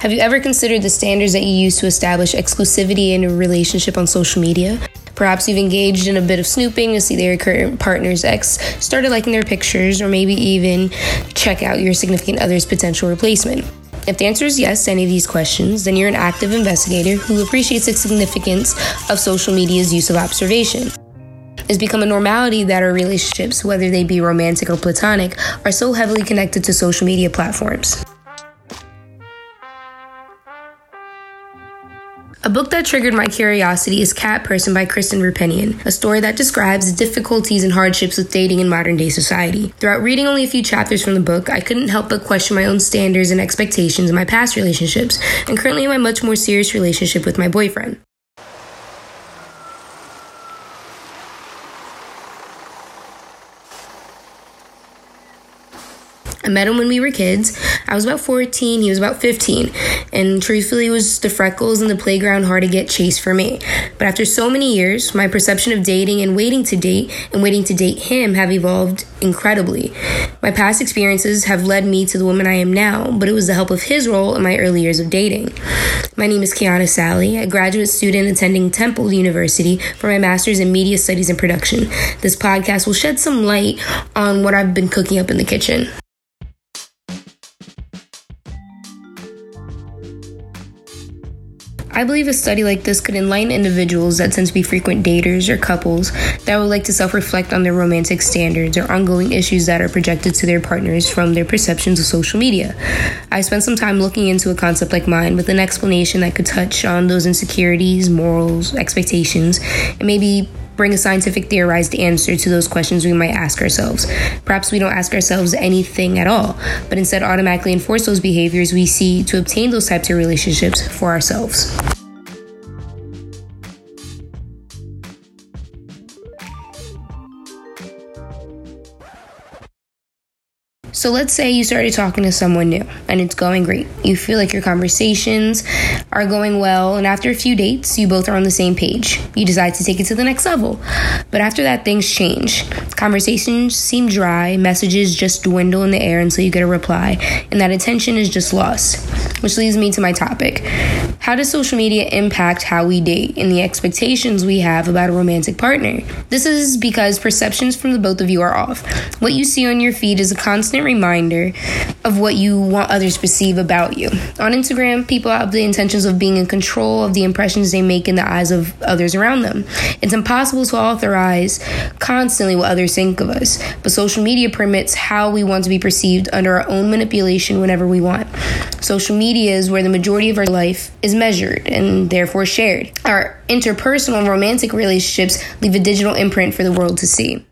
Have you ever considered the standards that you use to establish exclusivity in a relationship on social media? Perhaps you've engaged in a bit of snooping to see their current partner's ex, started liking their pictures, or maybe even check out your significant other's potential replacement. If the answer is yes to any of these questions, then you're an active investigator who appreciates the significance of social media's use of observation. It's become a normality that our relationships, whether they be romantic or platonic, are so heavily connected to social media platforms. A book that triggered my curiosity is Cat Person by Kristen Roupenian, a story that describes the difficulties and hardships with dating in modern day society. Throughout reading only a few chapters from the book, I couldn't help but question my own standards and expectations in my past relationships, and currently in my much more serious relationship with my boyfriend. I met him when we were kids. I was about 14, he was about 15. And truthfully, it was the freckles and the playground hard to get chased for me. But after so many years, my perception of dating and waiting to date and waiting to date him have evolved incredibly. My past experiences have led me to the woman I am now, but it was the help of his role in my early years of dating. My name is Kiana Sally, a graduate student attending Temple University for my master's in media studies and production. This podcast will shed some light on what I've been cooking up in the kitchen. I believe a study like this could enlighten individuals that tend to be frequent daters or couples that would like to self reflect on their romantic standards or ongoing issues that are projected to their partners from their perceptions of social media. I spent some time looking into a concept like mine with an explanation that could touch on those insecurities, morals, expectations, and maybe bring a scientific theorized answer to those questions we might ask ourselves. Perhaps we don't ask ourselves anything at all, but instead automatically enforce those behaviors we see to obtain those types of relationships for ourselves. So let's say you started talking to someone new and it's going great. You feel like your conversations are going well, and after a few dates, you both are on the same page. You decide to take it to the next level. But after that, things change. Conversations seem dry, messages just dwindle in the air until you get a reply, and that attention is just lost. Which leads me to my topic. How does social media impact how we date and the expectations we have about a romantic partner? This is because perceptions from the both of you are off. What you see on your feed is a constant reminder of what you want others to perceive about you. On Instagram, people have the intentions of being in control of the impressions they make in the eyes of others around them. It's impossible to authorize constantly what others think of us, but social media permits how we want to be perceived under our own manipulation whenever we want. Social media is where the majority of our life is measured and therefore shared. Our interpersonal and romantic relationships leave a digital imprint for the world to see.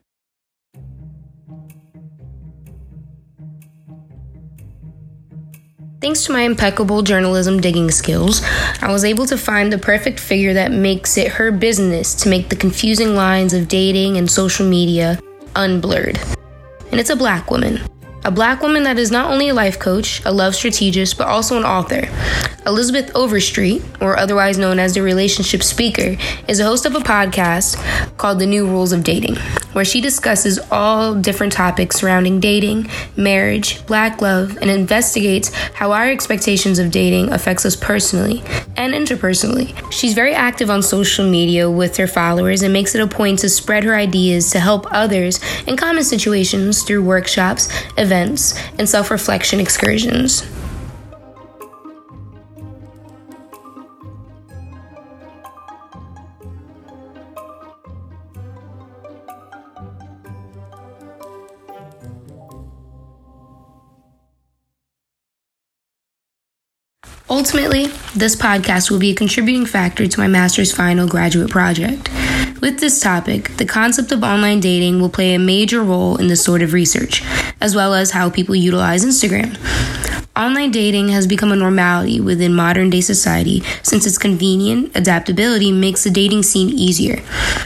Thanks to my impeccable journalism digging skills, I was able to find the perfect figure that makes it her business to make the confusing lines of dating and social media unblurred. And it's a black woman. A black woman that is not only a life coach, a love strategist, but also an author. Elizabeth Overstreet, or otherwise known as the relationship speaker, is a host of a podcast called The New Rules of Dating, where she discusses all different topics surrounding dating, marriage, black love, and investigates how our expectations of dating affects us personally and interpersonally. She's very active on social media with her followers and makes it a point to spread her ideas to help others in common situations through workshops, events, and self reflection excursions. Ultimately, this podcast will be a contributing factor to my master's final graduate project. With this topic, the concept of online dating will play a major role in this sort of research, as well as how people utilize Instagram. Online dating has become a normality within modern day society since its convenient adaptability makes the dating scene easier.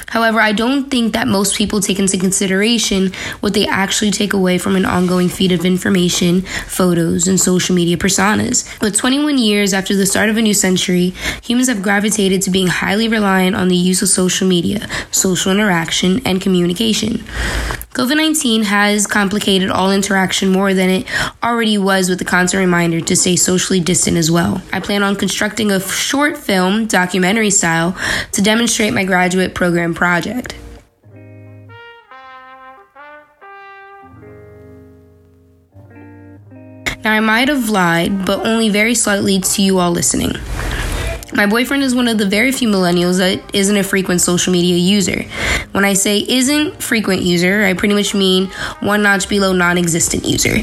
However, I don't think that most people take into consideration what they actually take away from an ongoing feed of information, photos, and social media personas. With 21 years after the start of a new century, humans have gravitated to being highly reliant on the use of social media, social interaction, and communication. COVID 19 has complicated all interaction more than it already was with the constant reminder to stay socially distant as well. I plan on constructing a short film, documentary style, to demonstrate my graduate program project. Now, I might have lied, but only very slightly to you all listening. My boyfriend is one of the very few millennials that isn't a frequent social media user. When I say isn't frequent user, I pretty much mean one notch below non existent user.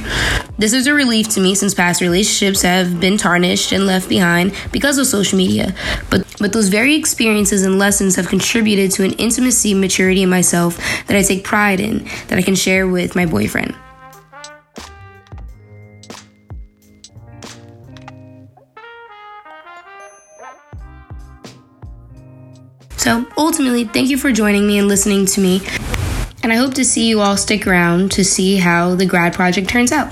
This is a relief to me since past relationships have been tarnished and left behind because of social media. But but those very experiences and lessons have contributed to an intimacy maturity in myself that I take pride in that I can share with my boyfriend. So ultimately, thank you for joining me and listening to me. And I hope to see you all stick around to see how the grad project turns out.